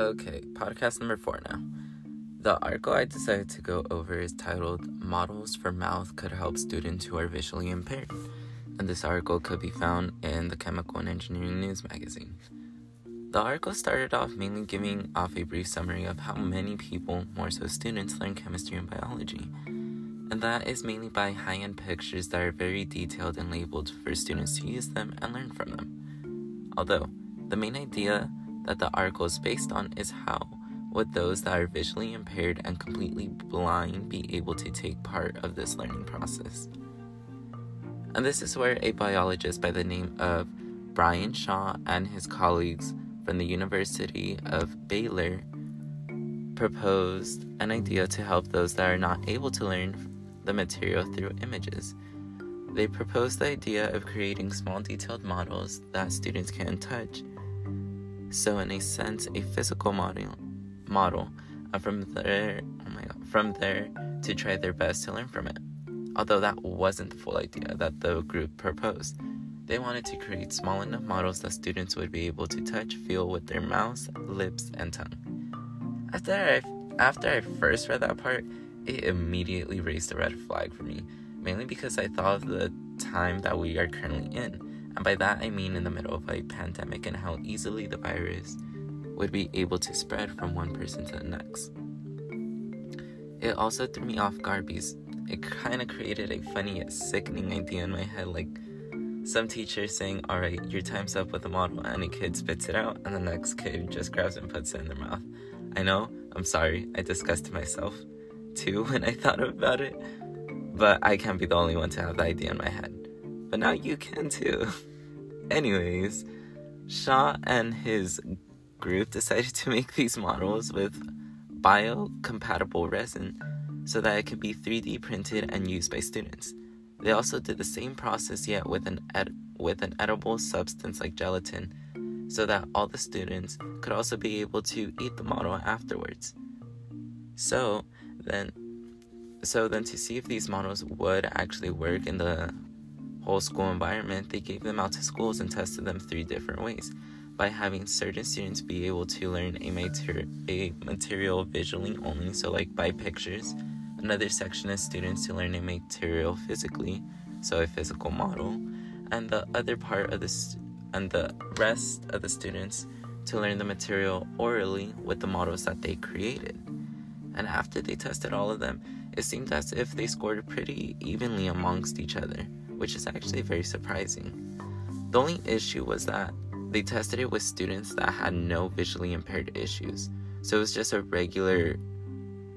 Okay, podcast number four now. The article I decided to go over is titled Models for Mouth Could Help Students Who Are Visually Impaired. And this article could be found in the Chemical and Engineering News magazine. The article started off mainly giving off a brief summary of how many people, more so students, learn chemistry and biology. And that is mainly by high end pictures that are very detailed and labeled for students to use them and learn from them. Although, the main idea that the article is based on is how would those that are visually impaired and completely blind be able to take part of this learning process? And this is where a biologist by the name of Bryan Shaw and his colleagues from the University of Baylor proposed an idea to help those that are not able to learn the material through images. They proposed the idea of creating small detailed models that students can touch so in a sense a physical model model and from there oh my god from there to try their best to learn from it. Although that wasn't the full idea that the group proposed. They wanted to create small enough models that students would be able to touch feel with their mouths lips and tongue. After i after i first read that part it immediately raised a red flag for me mainly because i thought of the time that we are currently in and by that, I mean in the middle of a pandemic and how easily the virus would be able to spread from one person to the next. It also threw me off guard because it kind of created a funny yet sickening idea in my head like some teacher saying, Alright, your time's up with a model, and a kid spits it out, and the next kid just grabs and puts it in their mouth. I know, I'm sorry, I disgusted myself too when I thought about it, but I can't be the only one to have the idea in my head but now you can too. Anyways, Shaw and his group decided to make these models with biocompatible resin so that it could be 3D printed and used by students. They also did the same process yet with an ed- with an edible substance like gelatin so that all the students could also be able to eat the model afterwards. So, then so then to see if these models would actually work in the whole school environment, they gave them out to schools and tested them three different ways by having certain students be able to learn a, mater- a material visually only, so like by pictures. Another section is students to learn a material physically, so a physical model, and the other part of this and the rest of the students to learn the material orally with the models that they created. And after they tested all of them, it seemed as if they scored pretty evenly amongst each other which is actually very surprising. The only issue was that they tested it with students that had no visually impaired issues. So it was just a regular,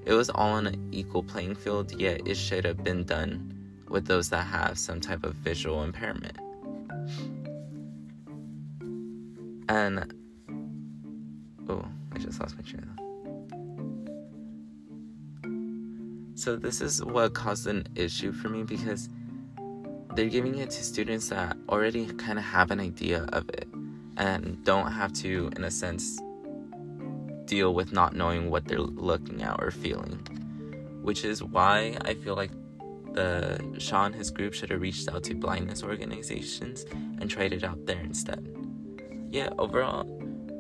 it was all on an equal playing field, yet it should have been done with those that have some type of visual impairment. And, oh, I just lost my train of So this is what caused an issue for me because they're giving it to students that already kind of have an idea of it and don't have to, in a sense, deal with not knowing what they're looking at or feeling. Which is why I feel like the Shaw and his group should have reached out to blindness organizations and tried it out there instead. Yeah, overall,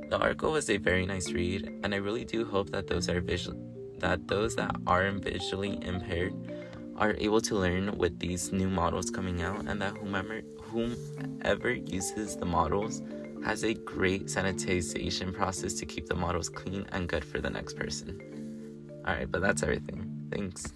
the article was a very nice read, and I really do hope that those are visual that those that are visually impaired are able to learn with these new models coming out and that whomever whomever uses the models has a great sanitization process to keep the models clean and good for the next person. All right, but that's everything. Thanks.